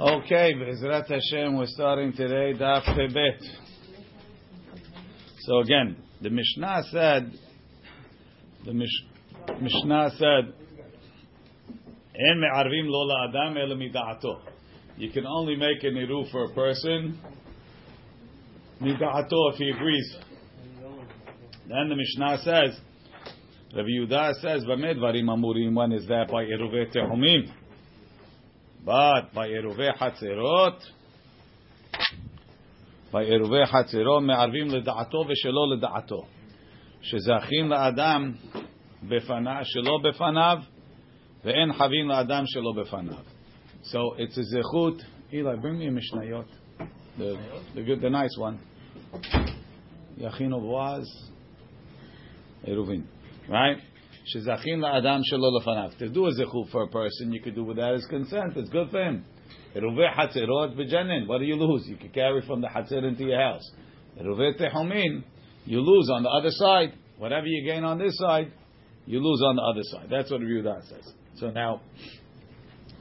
Okay, Bezrat Hashem, we're starting today Daf Tebet. So again, the Mishnah said, the Mish, Mishnah said, "En me'arvim lo la'adam ele mida'ato." You can only make an iru for a person mida'ato if he agrees. Then the Mishnah says, Rabbi Yehuda says, "B'med varim amurim." When is that by eruvet tehumim? Eruve hatzerot, by eruve hatzerot, me'arvim leda'ato v'shelo leda'ato. שזכין לאדם בפניו, שלא בפניו, ואין חבין לאדם שלא בפניו. So it's a zechut. Eli, bring me a mishnayot. The, the, good, the nice one. Yachino Boaz, Eruvin. Right? Shezachin la'adam shelo lefanav. To do a zechut for a person, you could do without his consent. It's good for him. Eruveh hatzerot v'janin. What do you lose? You could carry from the hatzer into your house. Eruveh tehomin. You lose on the other side. Whatever you gain on this side, you lose on the other side. That's what Rabbi Yehuda says. So now,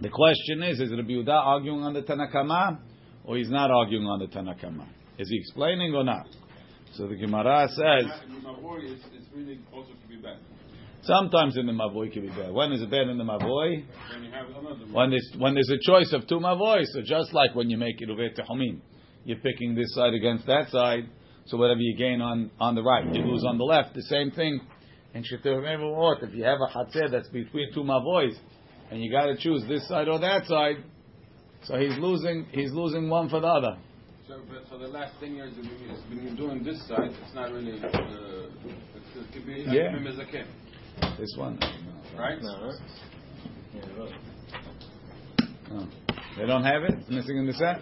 the question is: Is Rabbi Yehuda arguing on the Tanakama, or he's not arguing on the Tanakama? Is he explaining or not? So the Gemara says. it's really also to be bad. Sometimes in the mavoy can be bad. When is it bad in the mavoy? When you have another When there's when there's a choice of two mavoy. So just like when you make it uvet tehomim, you're picking this side against that side. So whatever you gain on, on the right, you lose on the left. The same thing. And if you have a hatzer that's between two mavois, and you got to choose this side or that side, so he's losing he's losing one for the other. So, but, so the last thing is when you're doing this side, it's not really. Uh, it could be Yeah. him as a kid, This one, right? no. They don't have it. It's missing in the set.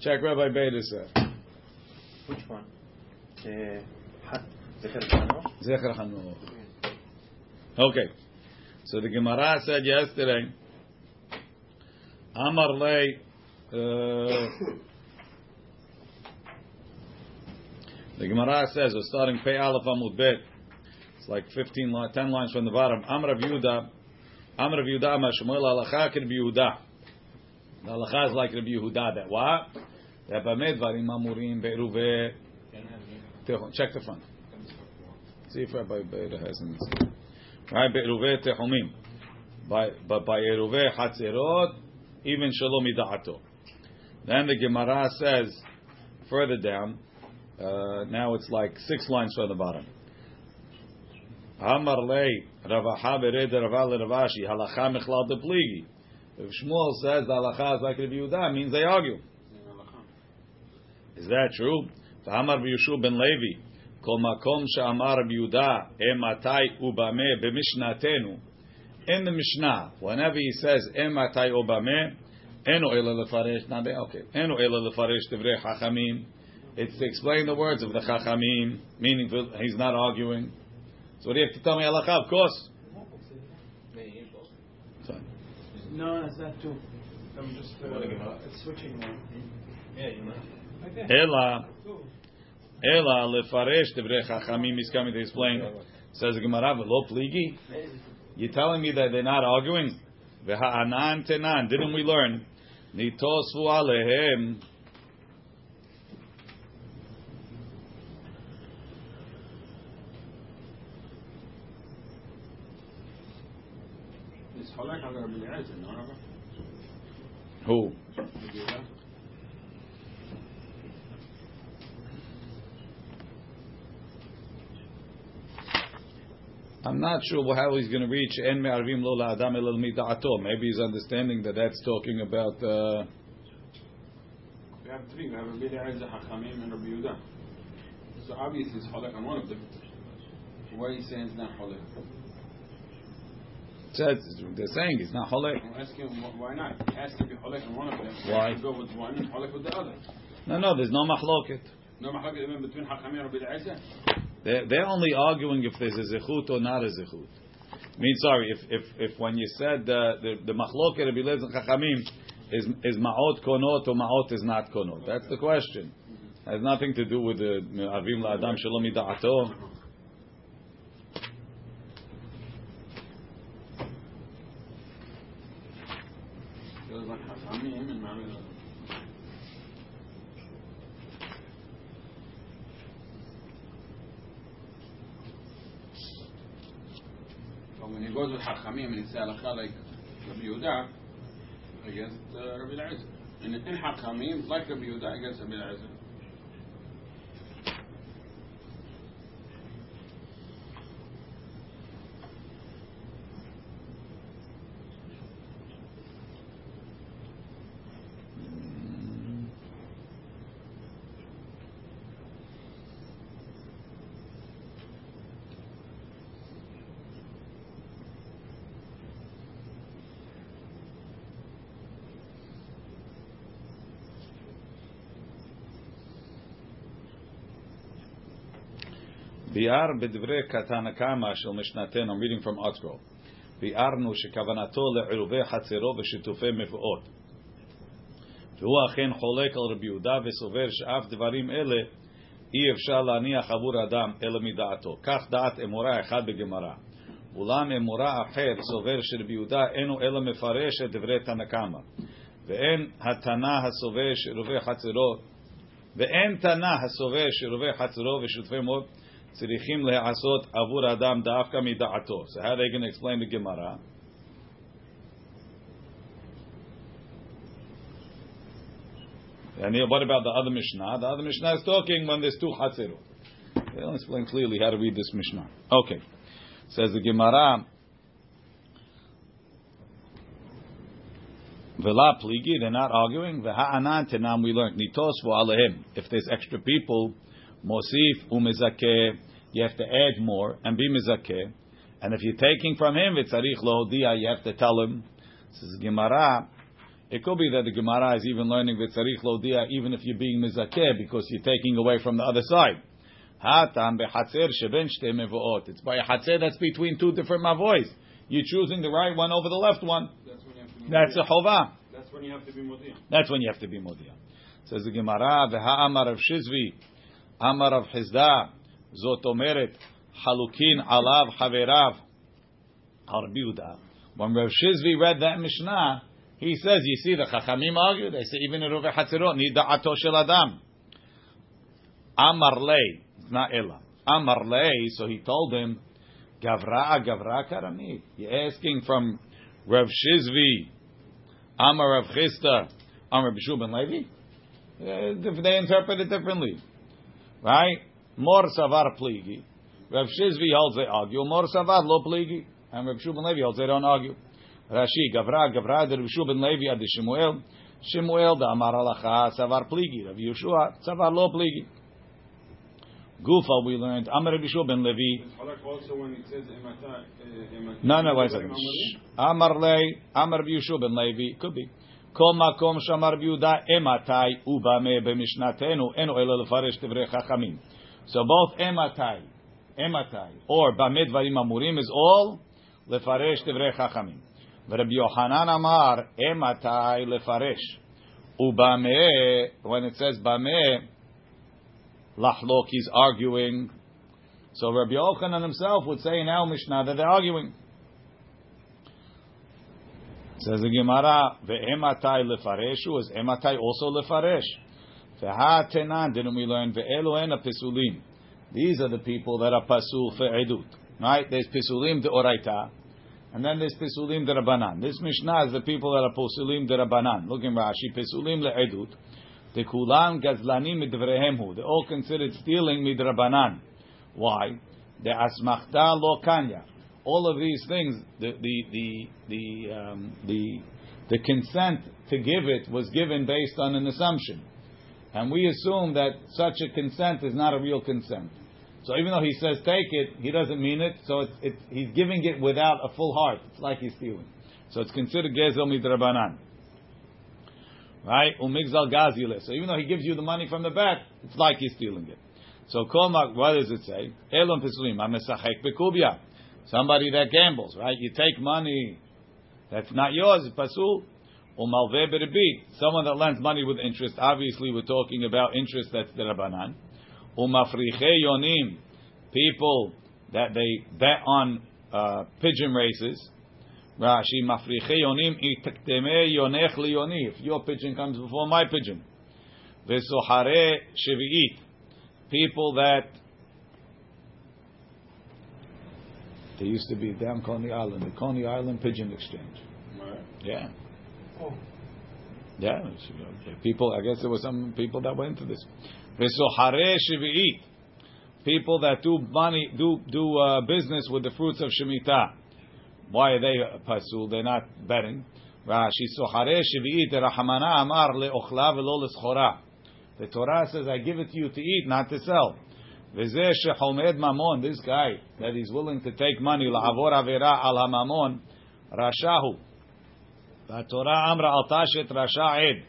Check Rabbi Beta set. Which one? The Zecher Chano? Zecher Chanukah. Okay. So the Gemara said yesterday, Amar lei, uh, the Gemara says, we're starting Pei Aleph Amud Bet. It's like 15, li- 10 lines from the bottom. Amar Rav Yehuda, Amar Rav Yehuda, Amar Shmuel Halacha K'Rav Yehuda. The Halacha is like Rav Yehuda, that what? That Bamed Varim Amurim Be'eruve, check the front. See if Rabbi Beira has in this. Right, be'eruve tehomim. But by eruve hatzerot, even shalom ida'ato. Then the Gemara says further down. Uh, now it's like six lines from the bottom. Amar lei Ravaha bered Raval Ravashi halacha mechlal depligi. If Shmuel says the halacha is like Rabbi Yehuda, means they argue. Is that true? Amar Yeshua ben Levi kol makom she'amar Rabbi Yehuda ematai ubame b'mishnatenu. In the Mishnah, whenever he says ematai ubame, eno ela lefaresh nabe. Okay, eno ela lefaresh divrei chachamim. It's to explain the words of the chachamim, meaning he's not arguing. So what do you have to tell me halacha? Of course. Sorry. No, it's not two. I'm just uh, switching one. Yeah, you know. Ela, Ela lefaresh devrei chachamim is coming to explain. Says the Gemara, lo pligi. You're telling me that they're not arguing? V'ha'anan tenan. Didn't we learn? Nitosvu alehem. It's halak on Rabbi Eliezer, no, Rabbi? Who? I'm not sure how he's going to reach. Maybe he's understanding that that's talking about. Uh, We have three. We have Rabbi Eliezer, Hachamim, and Rabbi Yehuda. So obviously it's halak on one of them. Why are you saying it's not halak? Says they're saying it's not halak. I'm asking wh- why not? It has to be halak on one of them. Why? Go with one and halak with the other. No, no, there's no machloket. No mahloket even between Hachamim and They're, they're only arguing if there's a zechut or not a zechut. I mean, sorry, if if, if when you said uh, the the machloket Rabbi Eliezer and Chachamim is is ma'ot konot or ma'ot is not konot, that's the question. It Has nothing to do with the avim la'adam shalom ida'ato. and he say הלכה like Rabbi Yehuda against uh, Rabbi Eliezer. And in חכמים like Rabbi Yehuda against Rabbi Eliezer. ביאר בדברי קטן הקמא של משנתנו, reading from Otzro. ביארנו שכוונתו לעירובי חצרו ושיתופי מבואות. והוא אכן חולק על רבי יהודה וסובר שאף דברים אלה אי אפשר להניח עבור אדם אלא מדעתו. כך דעת אמורה אחד בגמרא. אולם אמורה אחר סובר שרבי יהודה אינו אלא מפרש את דברי תנא קמא. ואין התנא הסובר שעירובי חצרו ואין תנא הסובר שעירובי חצרו ושיתופי מבואות Tzirichim le'asot avur adam da'afka mida'ato. So how are they going to explain the Gemara? And what about the other Mishnah? The other Mishnah is talking when there's two Hatzirot. They don't explain clearly how to read this Mishnah. Okay. Says the Gemara, Vela pligi, they're not arguing. V'ha'anan tenam, we learned. Nitos v'alehim. If there's extra people, mosif umizakeh, you have to add more and be mizakeh. And if you're taking from him, v'tzarich lohodia, you have to tell him. Says Gemara, it could be that the Gemara is even learning v'tzarich lohodia, even if you're being mizakeh, because you're taking away from the other side. Hatam behatzer sheben mevoot. It's by a hatzer that's between two different mavois. You're choosing the right one over the left one. That's when you have to be That's a Modiah. chova. That's when you have to be Modiah. That's when you have to be modia. Says the Gemara, "V'ha'amar of Shizvi, Amar of Hizda, Zot omeret, Halukin alav haverav, Rabbi Yehuda." When Rav Shizvi read that Mishnah, he says, "You see, the Chachamim argue. They say even in Rove Hatzirot, ni da'ato shel adam." Amar lei, it's not ella. Amar lei, so he told him, "Gavra, Gavra karamit." You're asking from Rav Shizvi. Amar Rav Chisda, Amar Bishub ben Levi. Uh, they interpret it differently, right? Mor savar pligi. Rav Shizvi holds they argue. Mor savar lo pligi. And Rav Shub Levi holds they don't argue. Rashi Gavra Gavra Rav Shub Levi ad Shemuel. Shemuel da Amar Alacha savar pligi. Rav Yeshua savar lo pligi. Gufa we learned Amar Rav ben Levi. Also when it says emata. emata- eh, No, no, wait a second. Amar lei, Amar Yeshua ben Levi, could be. Kol makom shamar Yehuda ematai ubame b'mishnatenu eno ela lefarish divrei chachamim. So both ematai, ematai, or bamid dvarim amurim is all lefarish divrei chachamim. V'Rabbi Yochanan Amar ematai lefarish. Ubame, when it says bame, Lahlok, he's arguing. So Rabbi Yochanan himself would say in our Mishnah that they're arguing. Says the Gemara, ve'ematai lefareshu, is ematai also lefaresh? Ve'ha tenan. didn't we learn, ve'elu ena pisulim. These are the people that are pasul fe'edut. Right? There's pisulim de oraita, and then there's pisulim de rabanan. This Mishnah is the people that are pisulim de rabanan. Look in Rashi, pisulim le'edut. The kulam gazlanim midvrehem hu. They're all considered stealing midrabanan. Why? The asmachta lo kanya. All of these things, the the the the um, the the consent to give it was given based on an assumption, and we assume that such a consent is not a real consent. So even though he says take it, he doesn't mean it. So it's, it's he's giving it without a full heart. It's like he's stealing. So it's considered gezel midrabanan. Right? Umigzal gazile. So even though he gives you the money from the back, it's like he's stealing it. So kol what does it say? Elon pisulim amesachek bekubia. Somebody that gambles, right? You take money that's not yours, pasul. Umalve beribit. Someone that lends money with interest. Obviously, we're talking about interest that's the rabbanan. Umafriche yonim. People that they bet on uh, pigeon races. Rashi, mafriche yonim itakdeme yonech liyoni. If your pigeon comes before my pigeon. Vesohare shevi'it. People that there used to be down Coney Island, the Coney Island Pigeon Exchange. Yeah. Oh. Yeah, it's, you know, people. I guess there were some people that went into this. Vesohare. People that do money, do do uh, business with the fruits of shemitah. Why are they uh, pasul? They're not betting. Rashi sohare shevi'it rahamana amar leochla velo leschora. The Torah says, "I give it to you to eat, not to sell." V'zeh shechomed mamon. This guy that is willing to take money la'avor avera al hamamon rashahu. Torah amra al tashet rasha ed.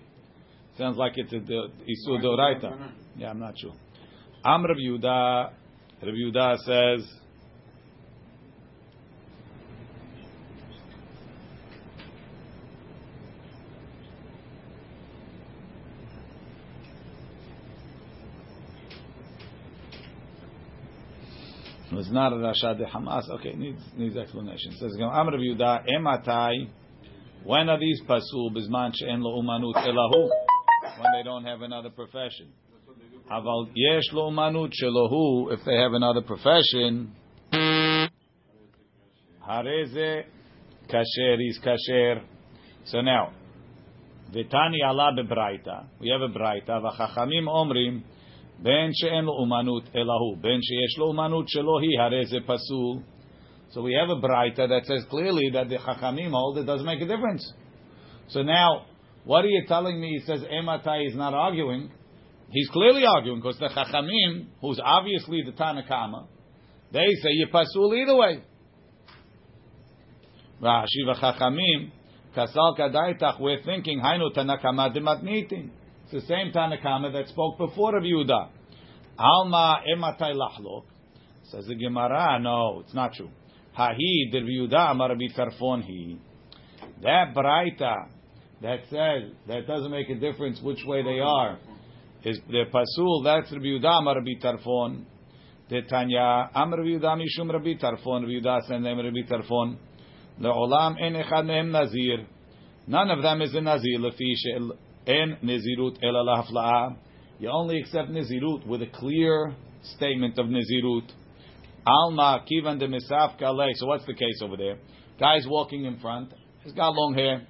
Sounds like it's a isur doraita. Yeah, I'm not sure. Am Rav Yehuda. Rav Yehuda says. Was not a Rasha de Hamas. Okay, needs needs explanation. It says Am Rav Yehuda ematai. When are these pasul bisman she'en lo umanut elahu? When they don't have another profession. Aval yesh lo umanut shelohu. If they have another profession, hareze kasher is kasher. So now, v'tani ala bebraita. We have a braita. V'chachamim omrim. בין שאין לו אומנות אלא הוא, בין שיש לו אומנות שלא היא, הרי זה פסול. So we have a braita that says clearly that the chachamim hold it doesn't make a difference. So now, what are you telling me? He says Ematai is not arguing. He's clearly arguing because the chachamim, who's obviously the Tanakama, they say you pasul either way. Rashi v'chachamim kasal kadaitach. We're thinking hainu Tanakama dematnitin. It's the same Tanakama that spoke before of Yehuda. Alma ematai lachlok. Says the Gemara, no, it's not true. Hahi der Yehuda amar he. That braita that says that doesn't make a difference which way they are is the pasul. That's Rabbi Yehuda Tarfon. The Tanya amar Rabbi Yehuda mishum Rabbi Tarfon. Rabbi Yehuda sent them Rabbi Tarfon. Leolam en echad nazir. None of them is a nazir. Lefi En nezirut lahafla'a. You only accept nezirut with a clear statement of nezirut. Alma kivan de misaf kalei. So what's the case over there? Guy's walking in front. He's got long hair,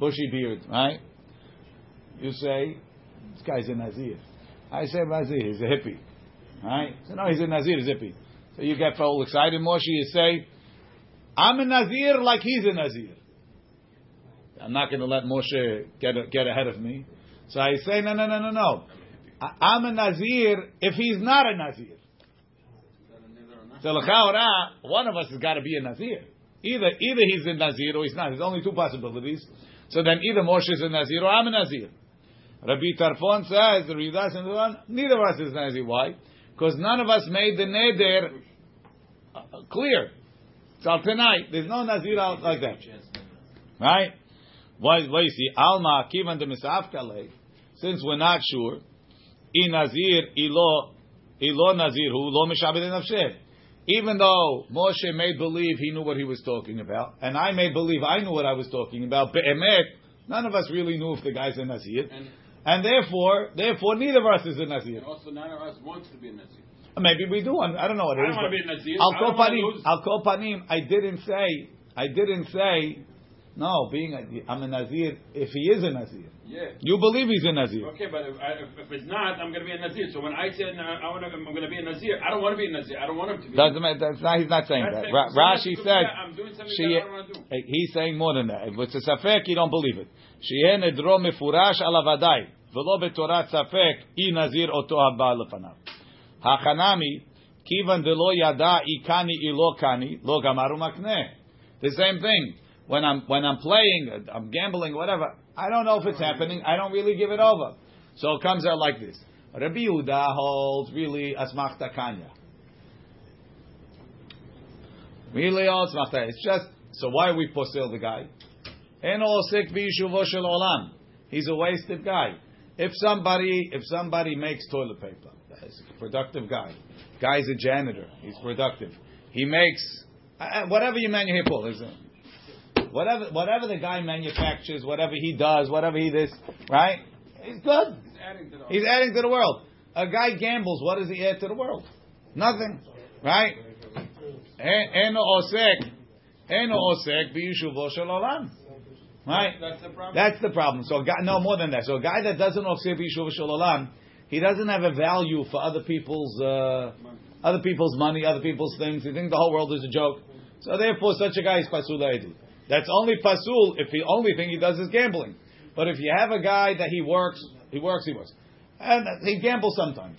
bushy beard, right? You say, this guy's a nazir. I say nazir. He's a hippie, right? So no, he's a nazir. He's a hippie. So you get all excited, Moshe. You say, I'm a nazir like he's a nazir. I'm not going to let Moshe get get ahead of me. So I say, no, no, no, no, no. I'm a Nazir if he's not a Nazir. So l'chaora, one of us has got to be a Nazir. Either either he's a Nazir or he's not. There's only two possibilities. So then either Moshe is a Nazir or I'm a Nazir. Rabbi Tarfon says, Ridas and neither of us is a Nazir. Why? Because none of us made the neder uh, clear. So tonight, there's no Nazir out like that. Right? Why, why you see, Alma, Kivan de Misafkale, since we're not sure, I Nazir, Ilo, Ilo Nazir, who lo mishabed nafshe. Even though Moshe made believe he knew what he was talking about, and I made believe I knew what I was talking about, be'emet, none of us really knew if the guy's a Nazir. And, And therefore, therefore, neither of us is a Nazir. and also none of us wants to be a Nazir. Uh, maybe we do. I don't know what I it don't want to be a Nazir. Al I don't wanna Kopanim, lose. Al Kopanim, I didn't say, I didn't say, no, being a, I'm a Nazir if he is a Nazir. Yeah. You believe he's a Nazir. Okay, but if, I- if, if it's not, I'm going to be a Nazir. So when I say no, I want to, I'm going to be a Nazir, I don't want to be a Nazir. I don't want him to be. Doesn't matter. That's not, he's not saying That's that. it. Ra- So Rashi that's- said, I'm doing something she, that I don't want to do. Hey, he's saying more than that. If it's a safek, you don't believe it. שיהיה נדרו מפורש על הוודאי, ולא בתורת ספק, אי נזיר אותו הבא לפניו. החנמי, כיוון דלא ידע אי קני אי לא קני, לא גמר ומקנה. The same thing. When I'm, when I'm playing, I'm gambling, whatever, I don't know if it's happening, I don't really give it over. So it comes out like this. Rabbi Yehuda holds really asmachta kanya. Really all asmachta. It's just, so why we posel the guy? En osik v'yishuvo shel olam. He's a wasted guy. If somebody, if somebody makes toilet paper, he's a productive guy. Guy's a janitor. He's productive. He makes uh, whatever you manufacture. Whatever, whatever the guy manufactures, whatever he does, whatever he this, right? He's good. He's adding to the He's adding to the world. A guy gambles. What does he add to the world? Nothing, right? Eh, eh, eno osek, eh, eno osek biyushuvo shel olam. Right? That's the problem. That's the problem. So, a guy, no more than that. So, a guy that doesn't osek biyushuvo shel olam, he doesn't have a value for other people's uh, other people's money, other people's things. He thinks the whole world is a joke. So, therefore, such a guy is pasul. That's only pasul if the only thing he does is gambling. But if you have a guy that he works, he works, he works, and he gambles sometimes.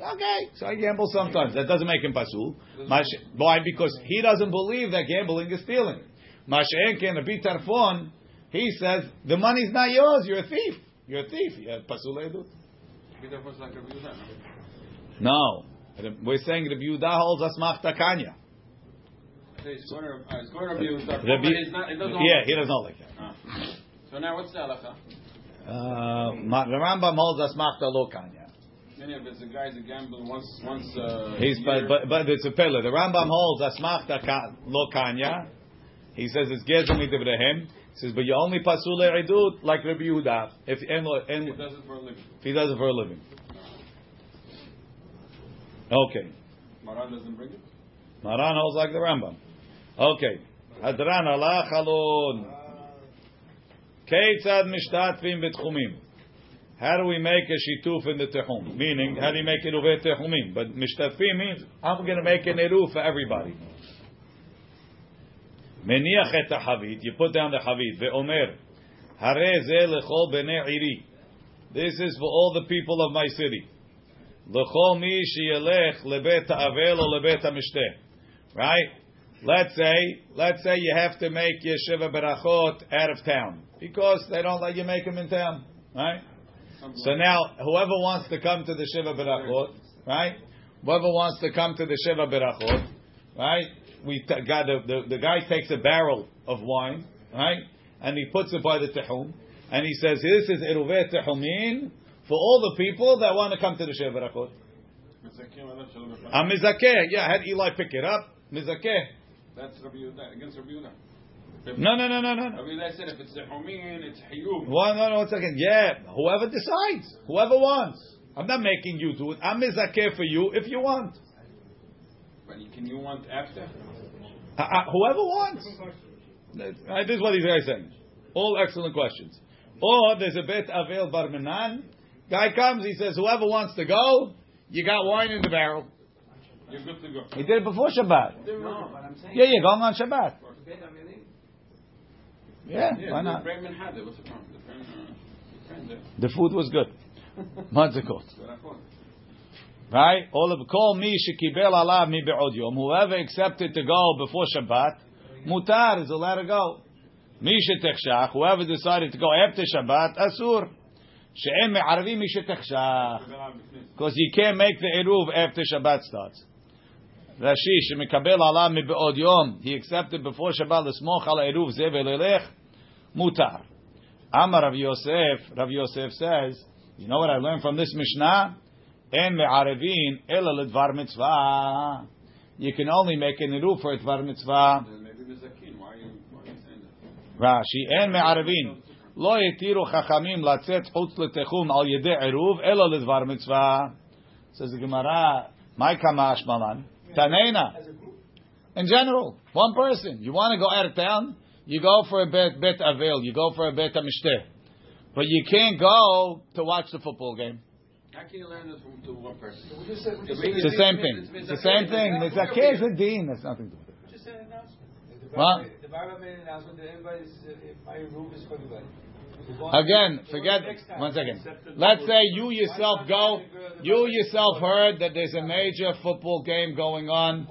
Okay, so he gambles sometimes. That doesn't make him pasul. Why? Because he doesn't believe that gambling is stealing. Masha'enken, a bitarfon, he says the money's not yours. You're a thief. You're a thief. You have pasul edut. Peter was like Rabbi Yehuda, No, no? we're saying Rabbi Yehuda holds asmach takanya. Yeah, he doesn't like that. Ah. So now what's the halacha? Uh, the Rambam holds asmach lo kanya. Many of it's the guys that gamble once, once, uh. He's but, but but it's a pillar. The Rambam holds asmach lo kanya. He says it's gezim midivrehem. He says, but you only pasul edut like Rabbi Yehuda if and, He does it for a living. if he does it for a living. Okay, Maran doesn't bring it? Maran holds like the Rambam. Okay, Hadran Allah Chalon. Keitzad mishtatvim betchumim. How do we make a shituf in the tehum? Meaning, how do you make it over tehumim? But mishtatvim means I'm going to make an eruv for everybody. Meniach et havit. You put down the havit. Ve'omer. Hare ze lechol bnei iri. This is for all the people of my city. Lechol mi sheyelech lebet ha'avel or lebet ha'mishteh. Right? Let's say, let's say you have to make your shiva berachot out of town because they don't let you make them in town. Right? Something So like now, whoever wants to come to the Shiva Berachot, right? Whoever wants to come to the Shiva Berachot, right? We t- got the, the, the guy takes a barrel of wine, right? And he puts it by the Tehum, and he says, This is Eruvet Tehumin for all the people that want to come to the Shiva Berachot. Mizakim alav shalom aleichem. A Mizakeh, yeah, I had Eli pick it up. Mizakeh. That's Rabbi Yehuda, against Rabbi Yehuda. No, no, no, no, no. no. Rabbi Yehuda said if it's a homin, it's hayub. One, no, no, one second. Yeah, whoever decides, whoever wants. I'm not making you do it. I'm Mizakeh for you if you want. But can you want after? Uh, uh, whoever wants. Uh, this is what these guys saying. All excellent questions. Or there's a bet Avel Barmenan. Guy comes, he says, whoever wants to go, you got wine in the barrel. You're good to go. He did it before Shabbat. No, but I'm saying. Yeah, yeah, going on Shabbat. Yeah, Yeah, why not? Bremen had it. What's the problem? The Bremen, uh, the. The food was good. What's it called? Berachot. Right? All of call me shekibel alav mi be'od yom. Whoever accepted to go before Shabbat, mutar is allowed to go. Mi shetechshach. Whoever decided to go after Shabbat, asur. She'en me'arvi mi shetechshach. Because you can't make the eruv after Shabbat starts. Rashi shemekabel alav mi be'od yom. He accepted before Shabbat l'smoch al eruv ze ve'lelech. Mutar. Amar Rav Yosef. Rav Yosef says, you know what I learned from this Mishnah? En me'arevin ela ledvar mitzvah. You can only make an eruv for a dvar mitzvah. Then Maybe Mizakim. Why are you, why are you saying that? Rashi en me'arevin. לא התירו חכמים לצאת חוץ לתחום על ידי עירוב, אלא לדבר מצווה. Says the Gemara, my kamash malan, Tanena. In general, one person, you want to go out of town, you go for a bet, bet avel, you go for a bet betamishteh. But you can't go to watch the football game. How can you learn this from to one person? We just said, just It's the same thing. It's the same thing. It's a case of deen. That's nothing to do with it. just said an announcement. What? The Bible made an announcement that everybody's, if my roof is for everybody. Again, forget. One second. Let's say you yourself go. You yourself heard that there's a major football game going on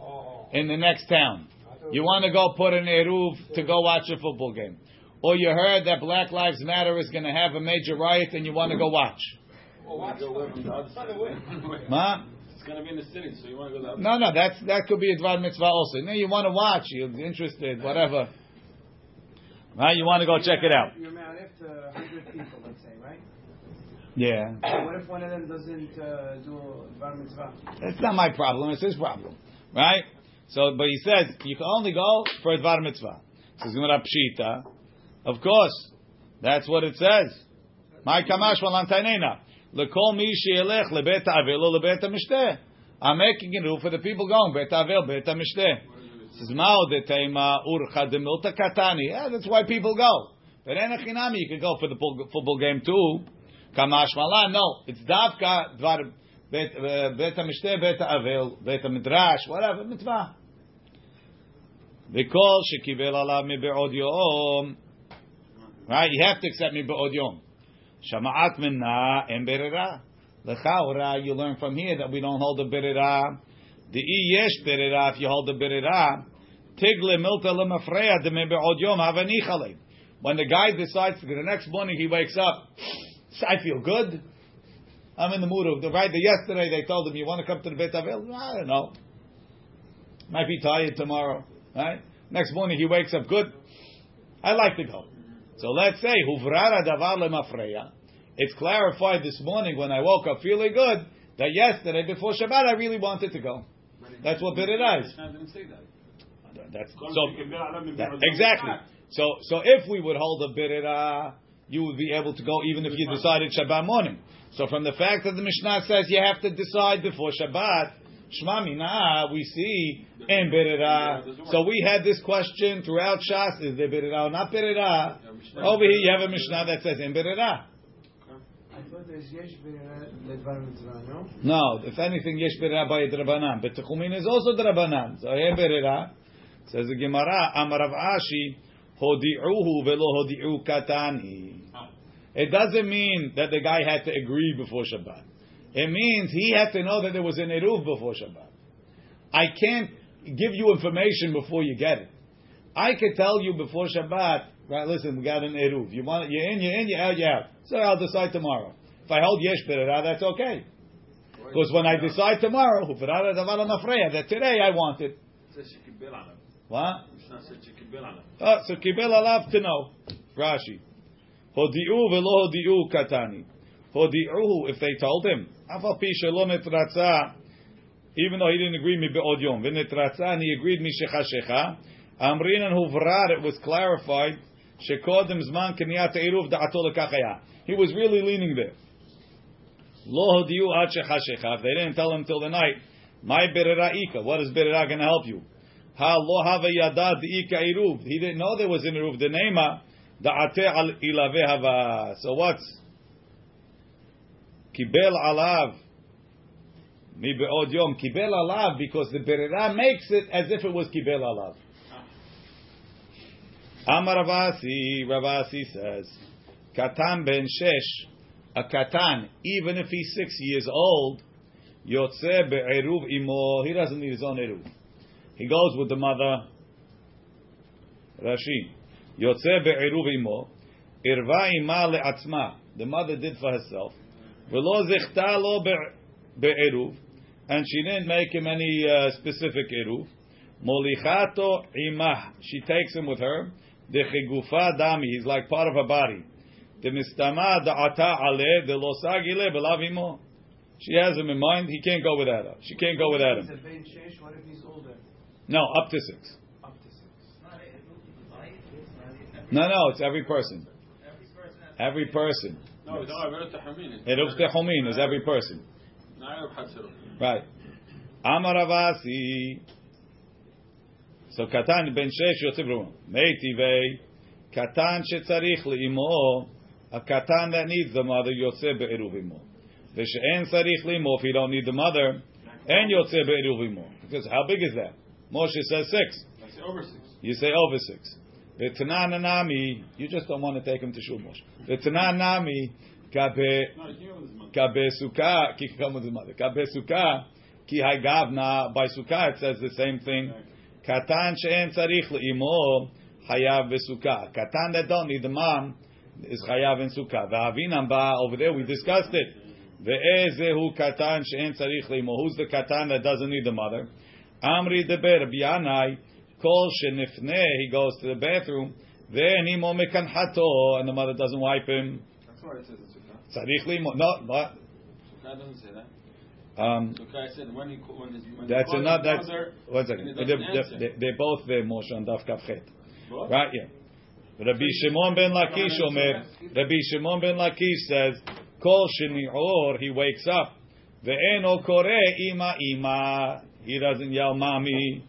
in the next town. You want to go put an eruv to go watch a football game, or you heard that Black Lives Matter is going to have a major riot and you want to go watch. Huh? It's going to be in the city, so you want to go there. No, no, that's that could be a dvar mitzvah also. No, you want to watch, you're interested, whatever. Right? You want to go check it out. You're married to 100 people, let's say, right? Yeah, So what if one of them doesn't uh, do bar mitzvah? that's not my problem. It's his problem, right? So, but he says you can only go for a dvar mitzvah. Says Gemara Pshita. Of course, that's what it says. My kamash valantainena. Lekol mi sheelech lebet avel lebet mishteh. I'm making it for the people going bet avel bet mishteh. Says mao de tema urcha de milta katani. Yeah, that's why people go. But en achinami, you can go for the full- football game too. Kamash malan, no, it's davka dvar bet uh, bet mishteh bet avel bet midrash whatever mitzvah. וכל שקיבל עליו מבעוד יום, right, you have to accept מבעוד יום. שמעת מנה אין ברירה. לכאורה, you learn from here that we don't hold a ברירה. the yesh berira, if you hold the berira, tigle milta lemafreya demebeod yom havanichale. When the guy decides, to go, the next morning he wakes up, I feel good. I'm in the mood of the right. The yesterday they told him, you want to come to the Beit Avel? I don't know. Might be tired tomorrow, right? Next morning he wakes up good. I like to go. So let's say huvrara davar lemafreya. It's clarified this morning when I woke up feeling good that yesterday before Shabbat I really wanted to go. That's what Berira is. Mishnah didn't say that. That's so. Exactly. So, so if we would hold a birira, uh, you would be able to go even if you decided Shabbat morning. So from the fact that the Mishnah says you have to decide before Shabbat, Shma Mina, we see in birira. Uh, so we had this question throughout Shas: Is there birira or not birira? Over here you have a Mishnah that says in birira. I there's yesh ledvar mitzvah, no? No, if anything, yesh birira by drabanan, but techumin is also drabanan. So here birira says the Gemara, Amarav Ashi, hodi'uhu velo hodi'u katani. Oh. It doesn't mean that the guy had to agree before Shabbat. It means he had to know that there was an eruv before Shabbat. I can't give you information before you get it. I could tell you before Shabbat, right? Listen, we got an eruv. You want it? You're in, you're in, you're out, you're out. So I'll decide tomorrow. If I hold yesh berera, that's okay. Because when I decide tomorrow, hufrara davar mafreya, that today I want it. What? Oh, so kibel alav to know. Rashi. Hodi'u velo hodi'u katani. Hodi'uhu, if they told him, afal pi shelo netratza, even though he didn't agree me be'od yom, v'netratza, and he agreed mi shechashecha, amrin and huvrar, it was clarified, shekodem zman keniyat eruv da'ato lekachaya. He was really leaning there. Lo hodi'u ad if they didn't tell him till the night, my berera ika, what is berera going to help you? Ha lo hava yada ika eruv. He didn't know there was an eruv. The nema da'ate al ilave hava. So what's kibel alav mi be'od yom kibel alav because the berera makes it as if it was kibel alav. Amar Rav Asi, Ravasi says, Katan ben shesh, a katan, even if he's six years old, yotze be'eruv imo, he doesn't need his own eruv. He goes with the mother. Rashi. Yotze be'eruv imo. Irva ima le'atzma. The mother did for herself. V'lo zichta lo be- be'eruv. And she didn't make him any uh, specific eruv. Molichato imah. She takes him with her. Dechigufa dami. He's like part of her body. Demistama da'ata ale de lo sagile belav imo. She has him in mind. He can't go without her. She can't go without him. He's a ben shesh, what if he's older? No, up to six. Up to six. No, no, it's every person. Every person. No, it's not Averot Tahamin. Eruv techomin is every person. Not Eruv Hatzirut. Right. Amar Avasi. So katan ben shesh yotze b'rum. Meitivei. Katan shetzarich le'imo. A katan that needs the mother yotze be'eruv imo. V'she'en tzarich le'imo if you don't need the mother. And yotze be'eruv imo. Because how big is that? Moshe says six. I say over six. You say over six. V'tananami, you just don't want to take him to shul Moshe. V'tananami, kabe, No, you know this month. kabe sukkah, ki come with his mother. Kabe sukkah, ki hay by sukkah it says the same thing. Katan she'en tzarich le'imo, hayav v'sukkah. Katan that don't need the mom, is chayav in sukkah. V'avinam ba, over there we discussed it. Ve'ezehu katan she'en tzarich le'imo. Who's the katan that doesn't need the mother? Amri deber biyanai, kol shenifneh, he goes to the bathroom, ve'nimo mekanhato, and the mother doesn't wipe him. That's why it says in Sukkah. Tzarich le'imo. No, what? Sukkah doesn't say that. Um, Sukkah said when he when his when That's another. That's mother, one and second. They, doesn't answer. they, they both there, Moshe and Daf Kafchet. Right, yeah. Rabbi Shimon ben Lakish Omer, Rabbi Shimon ben Lakish says, Kol sheni'or, he wakes up. Ve'eno kore ima ima. He doesn't yell mommy.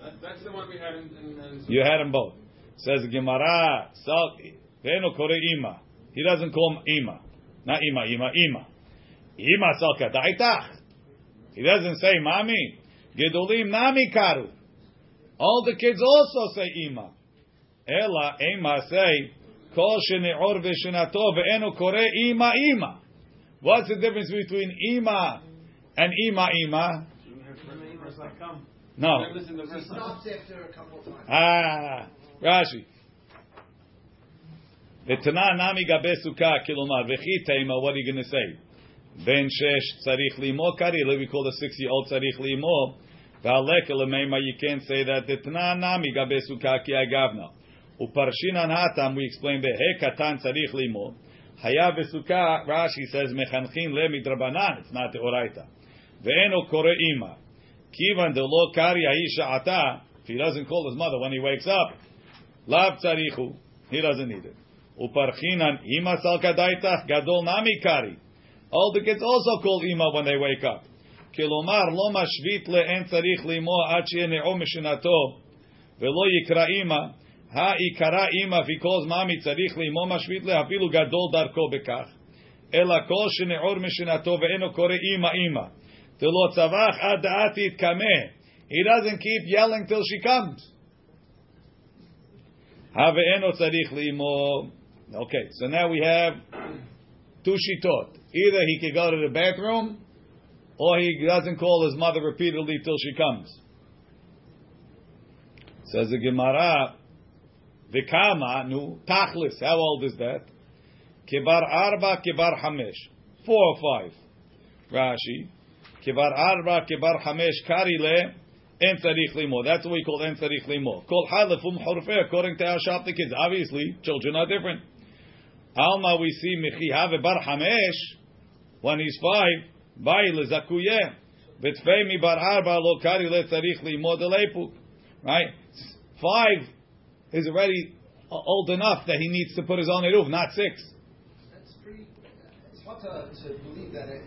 That, that's the one we had in. in, in You had them both. Says Gemara, Ve'eno kore ima. He doesn't call him ima. Not ima, ima, ima. Ima salka daitach. He doesn't say mommy. Gedolim nami karu. All the kids also say ima. Ela ema say kol sheni'or v'shenato ve'eno kore ima ima. What's the difference between ima and ima ima? It's like come. No. Listen to the He verse. stops after a couple of times. Ah, Rashi. ותנא נמי גבי סוכה, כלומר, וכי תימא, what are you going to say? בן שש צריך לאמו קרי, we call the six year old צריך לאמו, והלקה למימה, you can't say that, דתנא נמי גבי סוכה כי אגבנה. ופרשינן הטם, we explain בהא קטן צריך לאמו, היה בסוכה, Rashi says, מחנכין למדרבנן, it's not דאורייתא. ואינו קורא אימא. כיוון דלא קרי האיש שעתה, if he doesn't call his mother when he wakes up, לאו צריכו, he doesn't need it. Uparchinan ima salkadaitach gadol nami kari. All the kids also call ima when they wake up. Kilomar lo mashvit le en tzarich limo ad sheye ne'o mishinato velo yikra ima. If he calls mami tzarich mashvit gadol darko bekach. He doesn't keep yelling till she comes. Tzarich. Okay, so now we have two shitot. Either he can go to the bathroom, or he doesn't call his mother repeatedly till she comes. Says the Gemara, Vikama, nu, tachlis, how old is that? Kibar arba, kibar hamesh. Four or five. Rashi, kibar arba, kibar hamesh, karile, en tzarich limo. That's what we call en tzarich limo. Kol halefum horfeh, according to our shop the kids. Obviously, children are different. Alma, we see Michi have bar hamesh when he's five. Bai lezakuyeh. Betfei mi bar arba lo kari le tzarich limod lepuk. Right? Five is already old enough that he needs to put his own eruv, not six. That's pretty. It's hard to, to believe that a,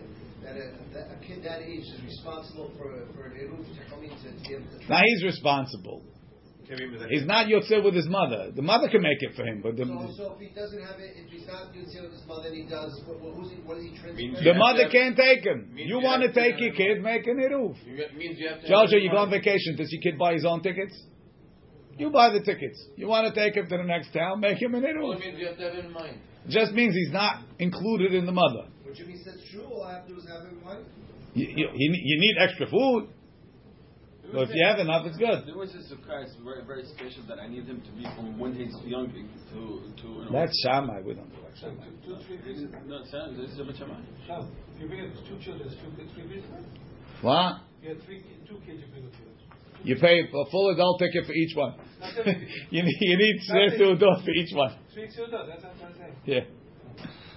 that, a, that a kid that age is responsible for for an eruv to come in to, to be able to. Now he's responsible. He's not yotze with his mother. The mother can make it for him, but the, So, so if he doesn't have it, if he's not doing with his mother, and he does. What, what, who's he, what is he Means the transferring? mother can't take him. You you want to take have your kid, make an eruv. It means you have to. Jojo, you go on vacation. Does your kid buy his own tickets? You buy the tickets. You want to take him to the next town, make him an Well, eruv. it means you have to have in mind. Just means he's not included in the mother. What Jimmy says true. All I have to do is have in mind. You, you, you you need extra food. But if you have enough, it's good. There was a surprise, very, very special, that I need him to be from when he's young to to. to you know, That's Shammai. We don't do like Two, Shammai. two, three kids. No, son, this is a bit Shammai. If you bring it two children, it's two, three kids. What? You have three, two kids. You bring it to us. You pay a full adult ticket for each one. you need you need seudah for each one. Three children. That's what I'm saying. Yeah.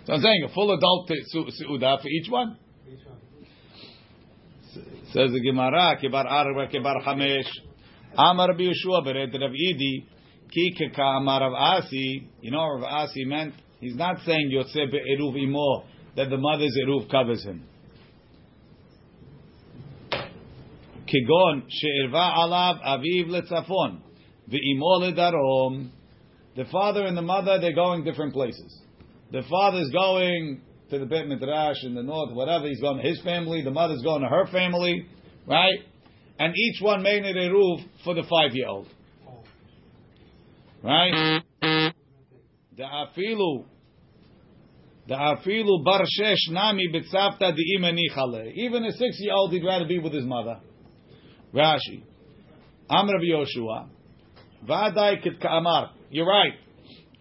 So I'm saying a full adult seudah for each one. Each one. Says the Gemara, Kibar Arba, Kibar Hamesh. Amar Rabbi Yeshua Beret Rav Idi, Ki Keka Amar Rav Asi. You know what Rav Asi meant? He's not saying Yotze Be'eruv Imo, that the mother's Eruv covers him. Ve'imo Ledarom. The father and the mother, they're going different places. The father's going to the Beit Midrash in the north, whatever. He's going to his family. The mother's going to her family, right? And each one made an eruv for the five-year-old, right? The afilu. Even a six-year-old, he'd rather be with his mother. Rashi, Amr Yoshua, vaday kit ka'amar. You're right.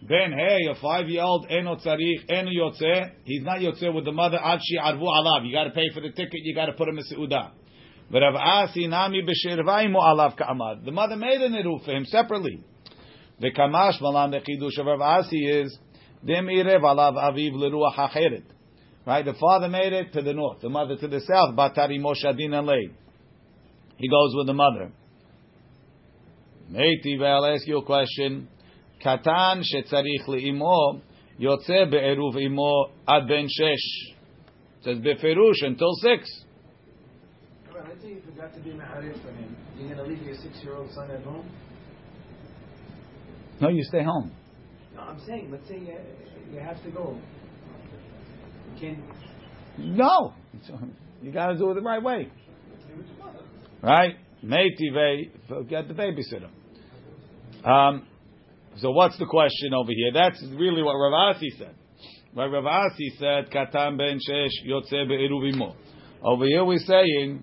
Ben hey, a five-year-old eno tzarich eno yotze. He's not yotze with the mother. Ad arvu alav. You got to pay for the ticket. You got to put him in seudah. But Rav Asi nami b'shirvaimu alav ka'amad. The mother made an eruv for him separately. The kamash malan the chidush of Rav Asi is dem irev alav aviv leruach hacheret. Right, the father made it to the north, the mother to the south. Batari moshadin alei. He goes with the mother. Meiti, I'll ask you a question. Katan shetzarich le'imo yotze be'eruv imo ad ben shesh. Says beferush until six. Well, let's say you forgot to be ma'arif for him. You're going to leave your six-year-old son at home? No, you stay home. No, I'm saying, let's say you, you have to go. You can't. No, you got to do it the right way. Right? Meiti get the babysitter. Um, so what's the question over here? That's really what Rav Asi said. Right? Rav Asi said, "Katan ben shesh yotze be'eruvimo." Over here we're saying,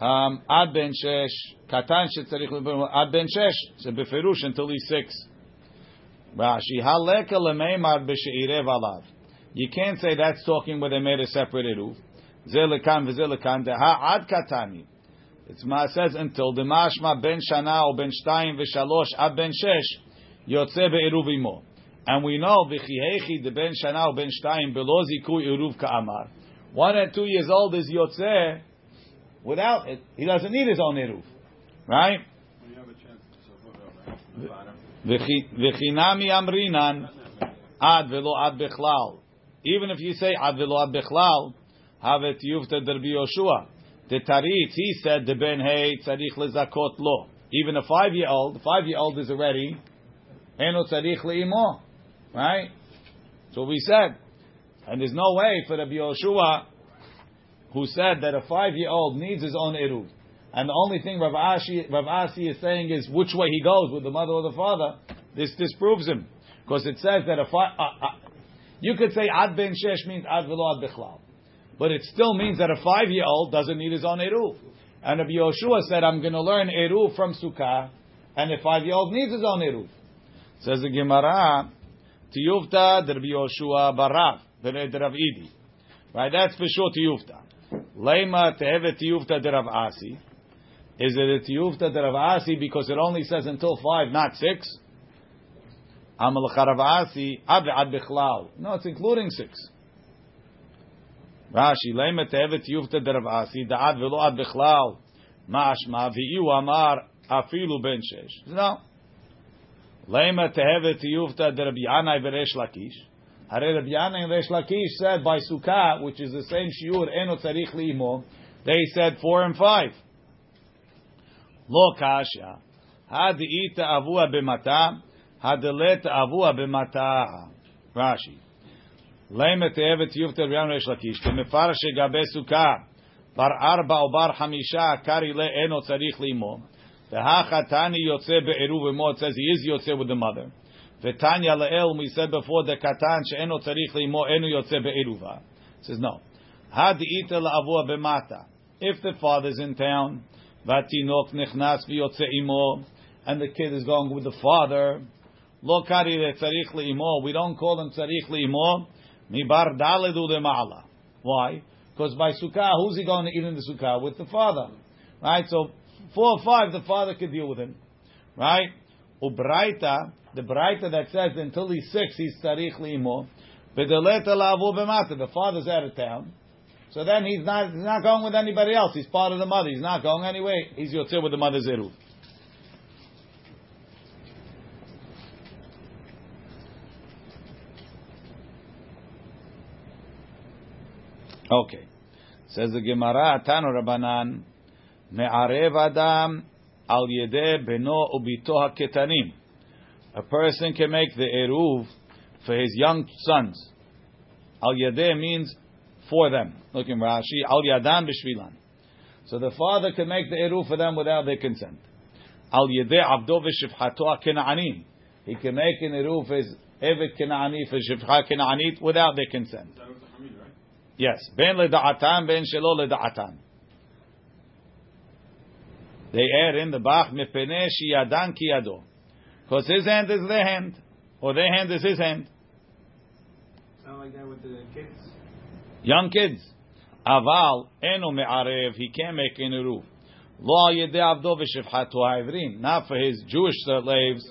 um, "Ad ben shesh katan shetzarich leberu ad ben shesh." So beferush until he's six. Rashi haleka lemeimad b'sheirev alav. You can't say that's talking where they made a separate eruv. Zelikan v'zelikan deha ad katani. It's ma says until the mashma ben shana or ben shtayim v'shalosh ad ben shesh yotze be'eruv imo. And we know v'chihechi the ben shana or ben shtayim below zikui eruv ka'amar. One and two years old is yotze without it. He doesn't need his own eruv, right? When you have a chance to support right? from the bottom. V'chinami amrinan ad velo ad bechlal. Even if you say ad velo ad bechlal, have it yufta derbi Yoshua. The tarit he said the ben hey tzarich lezakot lo. Even a five year old, the five year old is already eno tzarich leimo, right? So we said, and there's no way for Rabbi Yoshua who said that a five year old needs his own eruv. And the only thing Rav Ashi, Rav Asi is saying is which way he goes with the mother or the father. This disproves him because it says that a. Uh, uh, you could say ad ben shesh means ad velo ad bichlal, but it still means that a five year old doesn't need his own eruv. And Rabbi Yoshua said, "I'm going to learn eruv from sukkah, and a five year old needs his own eruv." Says the Gemara, tiyuvta Rabbi Yoshua barav Rav Idi. Right, that's for sure tiyuvta. Lema tehevet tiyuvta Rav Asi. Is it a tiyufta de Rav Asi because it only says until five, not six? Amal Rav Asi ad ad bichlal. No, it's including six. Rashi, Leimet Evet Yufta Deravasi, Da'ad Velo Ad bichlal Mashma, Vi'yu Amar, Afilu Ben Shesh. No. Leimet Evet Yufta Derabianai Veresh Lakish. Hare Rabbi Yannai and Resh Lakish said by Sukkah, which is the same shiur, Eno Tzarich liimo they said four and five. Lo Kasha. hadi Ita Avua Bimata, Had Let Avua Bimata. Rashi. Lemet evet yufter b'yam resh lakish. Kemefarash gabe sukkah. Bar arba o bar hamisha kari le eno tzarich limo. HaChatani yotze be'eruv imo. It says he is yotze with the mother. V'tanya le'el, we said before, the katan she eno tzarich limo eno yotze be'eruva. It says no. Had Ha'di'ita la'avua b'mata. If the father's in town, v'atinok nechnas v'yotze imo, and the kid is going with the father, lo kari letzarich limo. We don't call him tzarich limo. Mibar daledu lema'ala. Why? Because by sukkah, who's he going to eat in the sukkah with the father? Right. So four or five, the father could deal with him. Right. Ubraita, the braita that says until he's six, he's la'avu b'mata. The father's out of town. So then he's not he's not going with anybody else. He's part of the mother. He's not going anyway. He's yotzir with the mother's eruv. Okay. Says the Gemara, Tano Rabbanan, Me'arev Adam al yedeh beno ubito haketanim. A person can make the eruv for his young sons. Al yedeh means for them. Look in Rashi, al yadam b'shvilan. So the father can make the eruv for them without their consent. Al yedeh abdo v'shivchato kena'anim. He can make an eruv for his evet kena'ani for shivcha kena'anit without their consent. That was the Hamid, right? Yes, ben leda'atan, ben shelo leda'atan. They add in the bach mepene shiyadan kiyado, because his hand is their hand, or their hand is his hand. Sound like that with the kids? Young kids. Aval eno me'arev, he can't make an eruv. Lo yedeh avdo v'shivchato ha'ivrim, not for his Jewish slaves.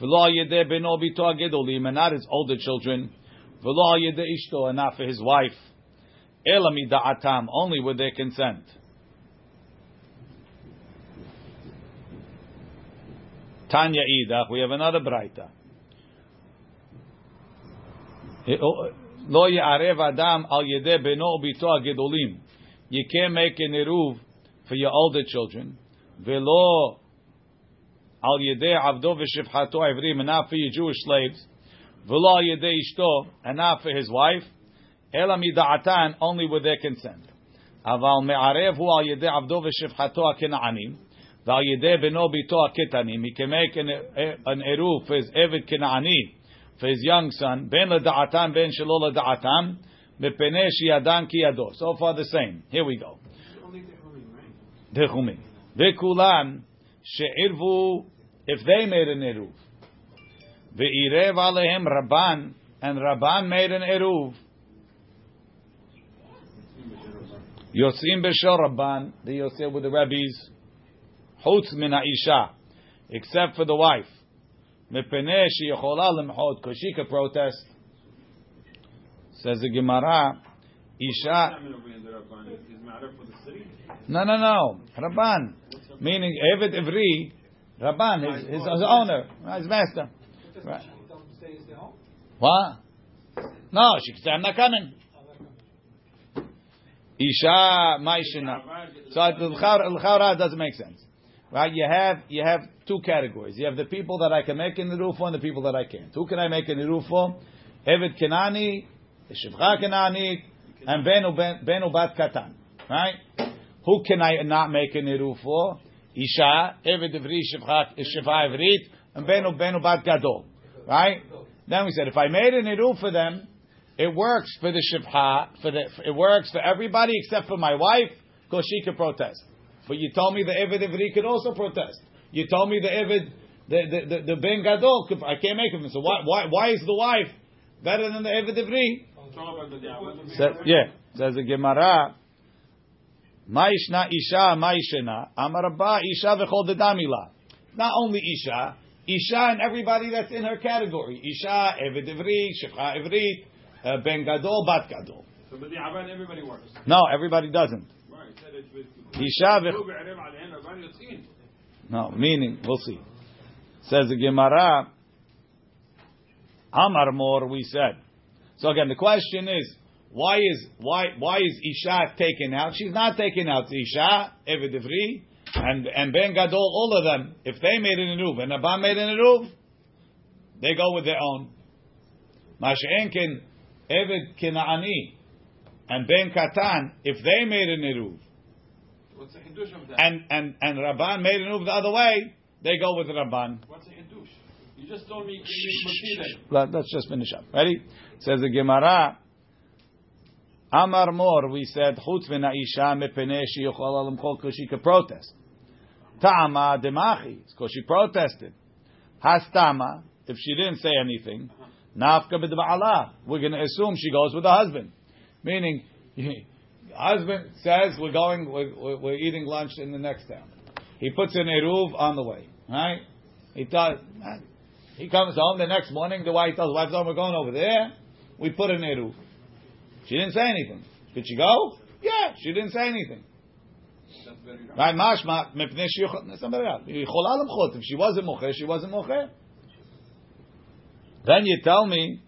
V'lo yedeh beno bito agedolim, and not his older children. V'lo yedeh ishto, and not for his wife. Ela mida'atam, only with their consent. Tanya idach. We have another braita. Oh, lo ya'arev adam al yedeh beno bito gedolim. You can't make an eruv for your older children. Velo al yedeh avdo v'shivchato ivrim, and not for your Jewish slaves. Velo al yedeh ishto, and not for his wife. Ela mida'atan, only with their consent. Aval me'arev hu al yedeh avdo v'shivchato ha'kena'anim. V'al yedeh beno bito ha'ketanim. He can make an, eruv for his young son. Ben leda'atan, ben shelo leda'atan. Mepene shi'adan ki yado. So far the same. Here we go. Dechumim. Vekulan she'irvu, if they made an eruv. Ve'irev alehem Rabban, and Rabban made an eruv. Yosim b'shel Rabban, the Yosef with the rabbis. Chutz min ha'isha, except for the wife. Mepene she'yechola lemchot, because she could protest. Says the Gemara, Isha, no, no, no. Rabban. Meaning, Eved Ivri, Rabban, his, his, his owner, his master. Right. What? No, she can say, I'm not coming. Isha, Maishina. So, L'chaura doesn't make sense. Right? You have, you have two categories. You have the people that I can make an eruv and the people that I can't. Who can I make an eruv for? Eved Kenani, Shivcha Kenani, and Benu, Benu Bat Katan. Right? Who can I not make an eruv for? Isha, Eved Ivri, Shivcha Ivrit, and Benu Benu Bat Gadol. Right? Then we said, if I made an eruv for them, it works for the Shivcha, for the, it works for everybody except for my wife, because she could protest. But you told me the Eved Ivri could also protest. You told me the Eved, the, the, the, the Ben Gadol, could, I can't make him. So why, why, why is the wife better than the Eved Ivri? Sa- yeah, says the Gemara. Ma'ishna isha, ma'ishena. Amarabba isha v'chol dedamila. Not only isha, isha and everybody that's in her category. Isha, Eved Ivri, Shifcha Ivri, uh, ben gadol, bat gadol. So, but the Aban, everybody works. No, everybody doesn't. Right. No, meaning, we'll see. Says the Gemara, Amar Mor, we said. So again, the question is, why is why why is Isha taken out? She's not taken out. Isha, Evedivri, and and Ben Gadol, all of them. If they made an eruv and Abba made an eruv, they go with their own. Masha'enkin Eved Kenaani, and Ben Katan, if they made an eruv, What's the of that? and and and Rabban made an eruv the other way, they go with Rabban. What's the Hiddush? You just told me Let, us just finish up. Ready? Says the Gemara. Amar Mor, we said, Chutz v'na isha mepene sheyochol alam chol because she could protest. Ta'ama demachi, because she protested. Hastama, if she didn't say anything, nafka b'dba'ala, we're going to assume she goes with the husband. Meaning, husband says, we're going, we're, we're, eating lunch in the next town. He puts an eruv on the way, right? He thought, he comes home the next morning. The wife tells the wife, "Oh, we're going over there." We put an eruv. She didn't say anything. Did she go? Yeah, she didn't say anything. That's very wrong. Right? Mashma mipnei sheyuchot- somebody else. Yichola lemchot. If she wasn't mocher, she wasn't mocher. Then you tell me.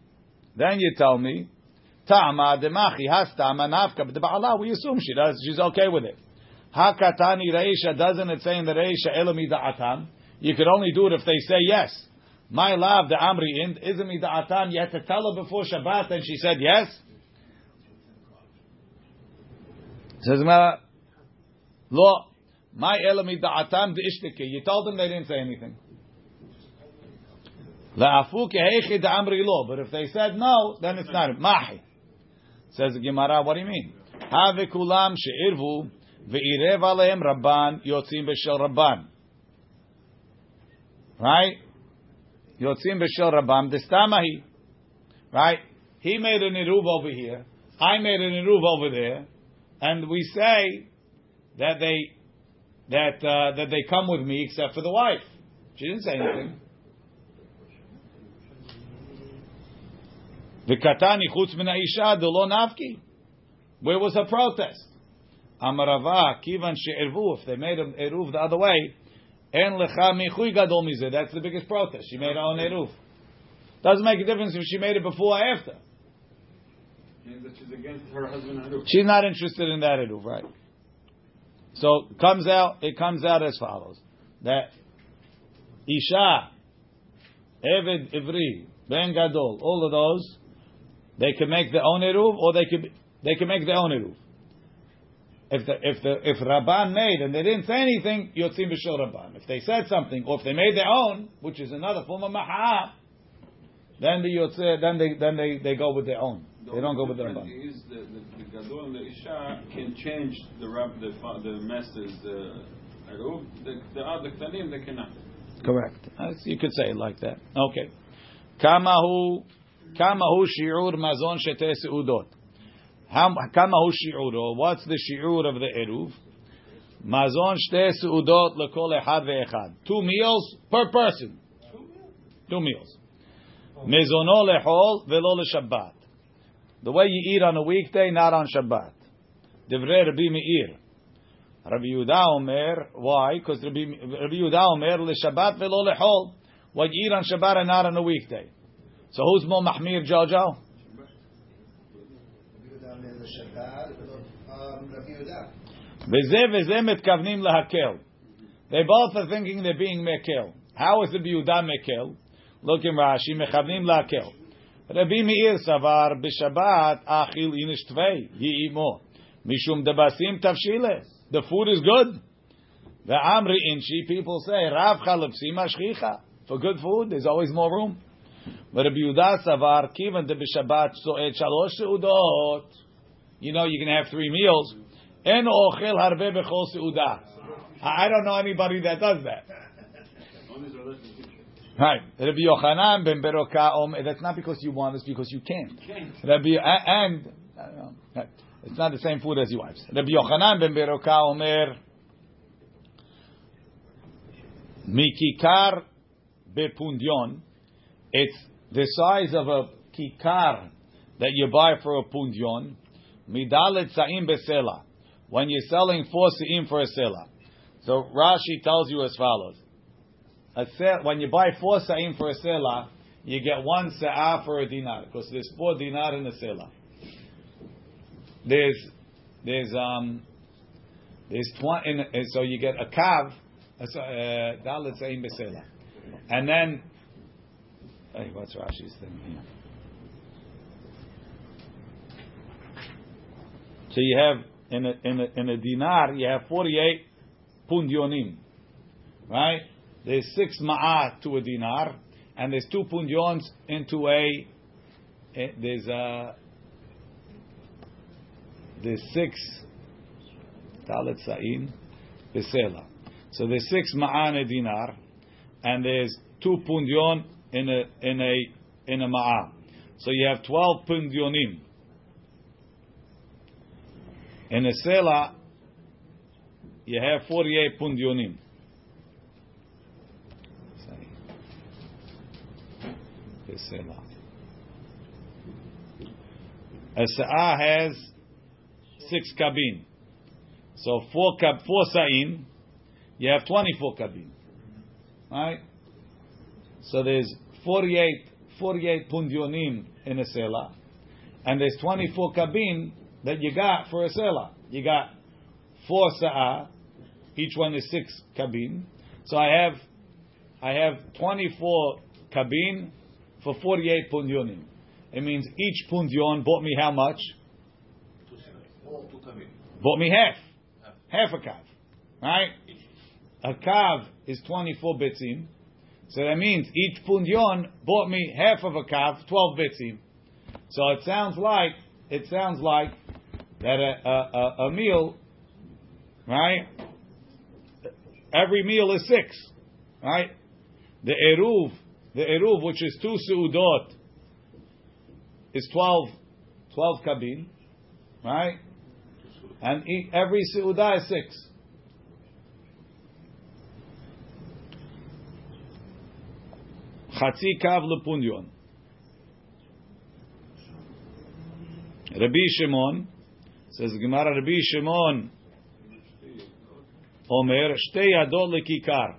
Then you tell me. Ta'ama demachi hastama nafka b'deba'ala. We assume she does. She's okay with it. Hakatani reisha doesn't it say in the reisha elami da'atam? You could only do it if they say yes. My love, the Amri ind, isn't me da'atam. You had to tell her before Shabbat, and she said yes. Says Gemara, Lo, my elami da'atam de'ishtike. You told them they didn't say anything. But if they said no, then it's not. Mahi. Says the Gemara, what do you mean? Have kulam she'irvu ve'irev alehem rabban yotzim b'shel rabban. Right? Yotzim b'shel rabban destamahi. Right? He made an eruv over here. I made an eruv over there. And we say that they that uh, that they come with me except for the wife. She didn't say anything. V'katani chutz min ha'isha lo nafki. Where was her protest? Amarava kivan she'ervu. If they made an eruv the other way, En lecha michui gadol mizeh. That's the biggest protest. She made her own eruv. Doesn't make a difference if she made it before or after. She's against her husband eruv. She's not interested in that eruv, right? So it comes out. It comes out as follows: that isha, eved ivri, ben gadol, all of those, they can make their own eruv, or they could they can make their own eruv. If the if the if Rabban made and they didn't say anything, yotzim b'shel Rabban. If they said something, or if they made their own, which is another form of mahab, then the yotze, then they then they, they go with their own. They don't go with the difference Rabban. Is the, the, the gadol and the isha can change the rab, the fa- the master's uh, eruv. The the other ktanim they cannot. Correct. You could say it like that. Okay. Kamahu kamahu shi'ur mazon shete seudot. How kamahu shi'uro? What's the shi'ur of the eruv? Mazon shte seudot lekol echad ve'echad. Two meals per person. Two meals. Mezono lechol velo leshabbat. The way you eat on a weekday, not on Shabbat. Divrei Rabbi Meir. Rabbi Yehuda Omer, why? Because Rabbi, Rabbi Yehuda Omer, l'Shabbat velo lechol. What you eat on Shabbat and not on a weekday. So who's more mahmir, Jojo? They both are thinking they're being mekel. How is the biuda mekel? Look in Rashi, mechavnim lakel. Rabbi Meir savar b'Shabbat achil inish tvei inishtvei more. mishum debasim tavshile. The food is good. The amri inshi people say rav chalipsi mashchicha. For good food, there's always more room. But Rabbi Yehuda savar kivan de bishabat soet shalosh seudot. You know you can have three meals. En ochel harve bechol seuda. I don't know anybody that does that. Right, Rabbi Yochanan ben Beroka Om. That's not because you want; it's because you can't. Rabbi and it's not the same food as your wife's. Rabbi Yochanan ben Beroka Omer. Mikikar bepundion. It's the size of a kikar that you buy for a pundion. Midalet sa'im besela. When you're selling four sa'im for a sela. So Rashi tells you as follows. When you buy four sa'im for a sela, you get one sa'ah for a dinar because there's four dinar in a sela. There's there's um there's twenty, so you get a kav, uh, dalet sa'im besela, and then hey, what's Rashi's thing here? So you have in a in a in a dinar you have forty eight pundionim, right? There's six ma'ah to a dinar, and there's two pundions into a. eh, There's a. There's six. Talet sa'in, besela. So there's six ma'ah in a dinar, and there's two pundion in a in a in a ma'ah. So you have twelve pundionim. In a sela, you have forty-eight pundionim. Besela. A sa'ah has six kabin. So four kab, four sa'in, you have twenty-four kabin. Right? So there's 48, 48 pundionim in a sela, and there's 24 kabin that you got for a sela. You got four sa'ah, each one is six kabin. So I have, I have 24 kabin for 48 pundionim. It means each pundion bought me how much? Bought me half. Half a kav. Right? A kav is 24 bitzim. So that means each pundion bought me half of a kav, 12 bitzim. So it sounds like, it sounds like that a, a, a, meal, right? Every meal is six, right? The eruv, the eruv, which is two seudot, is 12, 12 kabin, right? And every seudah is six. Chatzi kav lepundion. Rabbi Shimon says Gemara. Rabbi Shimon Omer shtei yadot lekikar.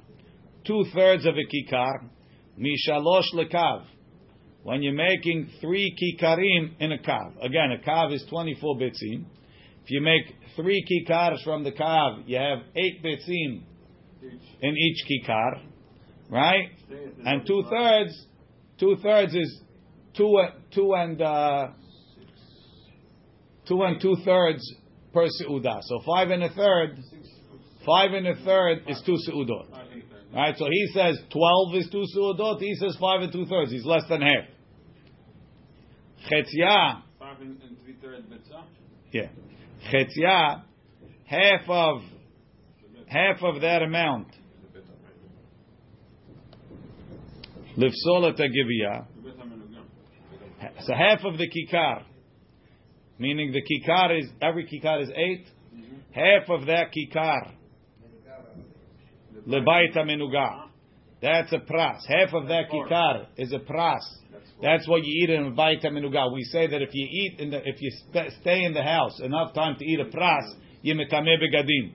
two thirds of a kikar, mishalosh lekav. When you're making three kikarim in a kav. Again, a kav is 24 bitzim. If you make three kikars from the kav, you have eight bitzim in each kikar, right? And two thirds, two thirds is two, two and uh, two and two thirds per seudah. So five and a third, five and a third is two seudot. Right? So he says twelve is two seudot. He says five and two thirds. He's less than half. Chetzia, Five and and three thirds bitzah. yeah, chetzia, half of half of that amount. Lifsol et hagiviyah. Bitzah menugam. So half of the kikar, meaning the kikar is every kikar is 8 Half of that kikar, lebaita menuga. That's a pras. Half of that kikar is a pras. That's what you eat in a baita menuga. We say that if you eat in the, if you sp- stay in the house enough time to eat a pras, you metame begadim.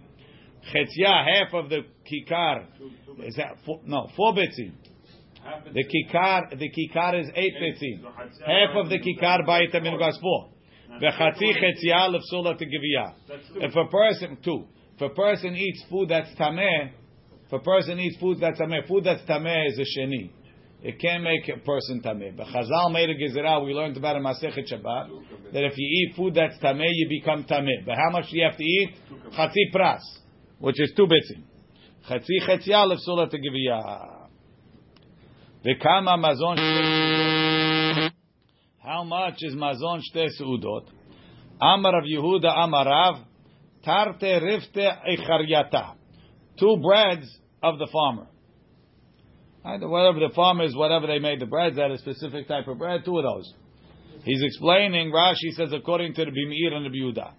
Chetzia, half of the kikar is that four, no four bitzim. The kikar, the kikar is eight bitzim. Half of the kikar by is four. V'chatzi chetzia lefsula. If a person two, if a person eats food that's tameh, if a person eats food that's tameh, food that's tameh is a sheni. It can't make a person tameh. But Chazal made a gezerah. We learned about in Masechet Shabbat that if you eat food that's tameh, you become tameh. But how much do you have to eat? Chatzi pras, which is two bitzim. Chatzi chetzia lefsula tegiviyah. How much is mazon shte seudot? Amar of Yehuda Amarav, tarte rifte echaryata. Two breads of the farmer. Whatever the farmer is, whatever they made the breads, that a specific type of bread, two of those. He's explaining, Rashi says, according to the Bimir and the Yehuda.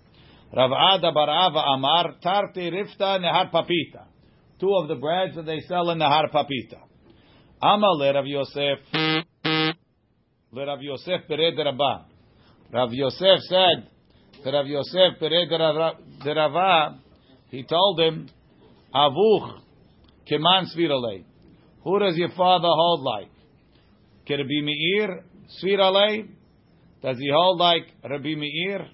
Rav Ada Barava Amar, tarte rifta nehar papita. Two of the breads that they sell in nehar papita. Amar le Rav Yosef, le Rav Yosef Pered Rabba. Rav Yosef said, to Rav Yosef Pered Rava, he told him, Avuch keman svirale. Who does your father hold like? Be Meir svirale? Does he hold like Rabbi Meir?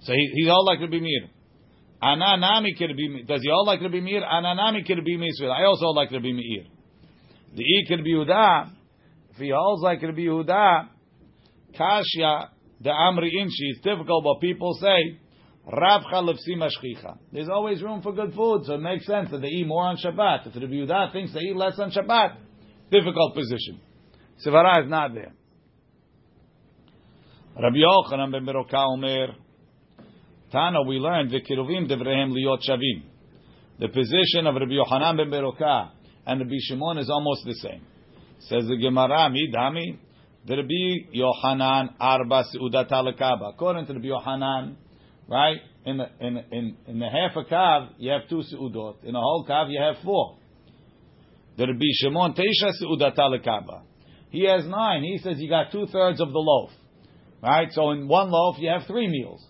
So he, he hold like Rabbi Meir. Ananami be does he all like Rabbi Meir? Ananami be Meir. I also like Rabbi Meir. The E be Yehuda. If he holds like Rabbi Yehuda, Kashya, the Amri Inshi, it's difficult, but people say, Rav Chalefsi Mashchicha. There's always room for good food, so it makes sense that they eat more on Shabbat. If Rabbi Yehuda thinks they eat less on Shabbat, difficult position. Sivara is not there. Rabbi Yochanan ben Beroka Omer, Tana, we learned the devrehem liot shavim. The position of Rabbi Yochanan ben Beroka and Rabbi Shimon is almost the same. Says the Gemara, Midami, Rabbi Yochanan arba seudata lekaba. According to Rabbi Yochanan, right in the in in in the half a kav you have two seudot. In a whole kav you have four. The Rabbi Shimon teisha seudata lekaba. He has nine. He says you got two thirds of the loaf. Right? So in one loaf you have three meals.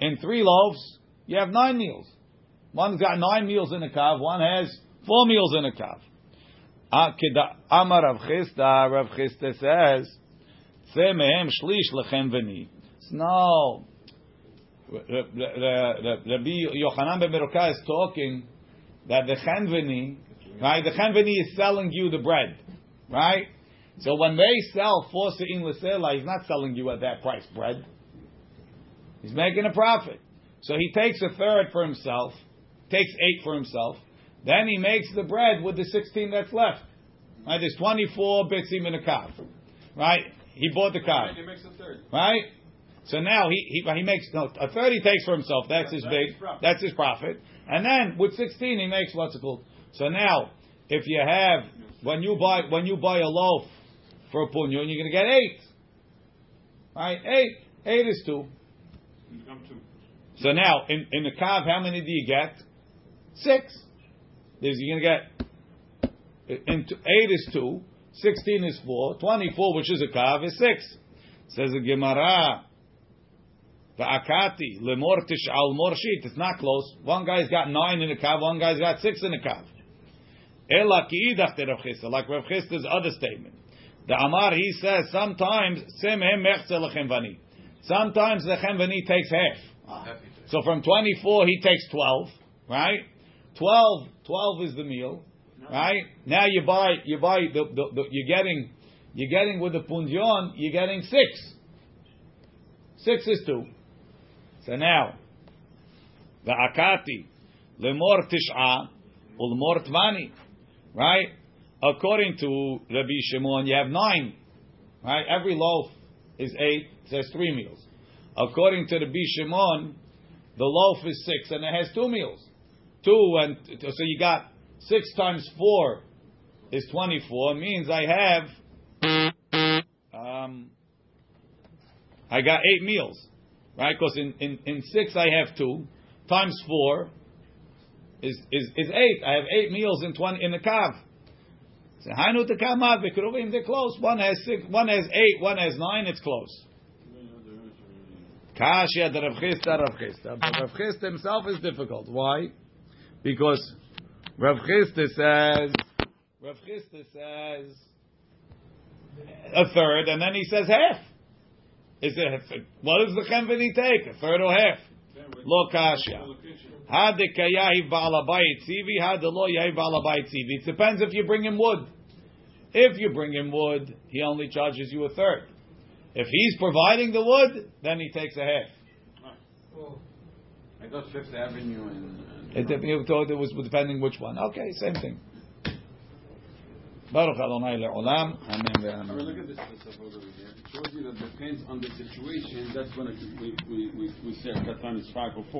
In three loaves you have nine meals. One's got nine meals in a calf, One has four meals in a ah, kav. Amar Rav Chisda, Rav Chisda says, "Tzeh mehem shlish lechem v'ni." No, Rabbi Yochanan ben Beroka is talking that the chenveni, right? The chenveni is selling you the bread, right? So when they sell four se'in l'sela, he's not selling you at that price bread. He's making a profit. So he takes a third for himself, takes eight for himself, then he makes the bread with the 16 that's left. Right? There's 24 bitzim in a kav. Right? He bought the kav. He makes a third. Right? So now he, he, he makes, no, a third he takes for himself. That's his That's big, his that's his profit. And then with 16 he makes what's it called? So now, if you have, when you buy, when you buy a loaf for a punyon, you're going to get eight. Right? Eight. Eight is two. So now, in, in the kav, how many do you get? Six. There's, you're going to get, in, eight is two, 16 is four, 24, which is a kav, is six. Says the Gemara, Va'akati, lemor al morshit. It's not close. One guy's got nine in the kav, one guy's got six in the kav. Ela kiidach Chisda, like Rav Chisda's other statement. The Amar, he says, sometimes, semhem mechze lechem Sometimes the chemvani takes half. Ah. So from 24, he takes 12, right? 12, 12 is the meal, right? Now you buy, you buy, the, the, the, you're getting, you're getting with the punjon, you're getting six. Six is two. So now, the akati, lemor tish'a, ulmor tvani, right? According to Rabbi Shimon, you have nine, right? Every loaf is eight, so there's three meals. According to the Shimon, the loaf is six and it has two meals. Two and so you got six times four is twenty-four. Means I have um, I got eight meals, right? Because in, in, in six I have two times four is, is, is eight. I have eight meals in twenty in the kav. So Hainu Tekamav Bekruvim, they're close. One has six, one has eight, one has nine. It's close. Kashya the Rav Chisda, Rav Chisda. But Rav Chisda himself is difficult. Why? Because Rav Chisda says, Rav Chisda says a third, and then he says half. Is it what does the chemveni take? A third or half? Lo kashya. The the. It depends if you bring him wood. If you bring him wood, he only charges you a third. If he's providing the wood, then he takes a half. I thought Fifth Avenue and. It, it, thought it was depending which one. Okay, same thing. Baruch Adonai le'olam. Amen ve'amen. look at this over here. It shows you that depends on the situation. That's when it, we we we we say Katan is five or four.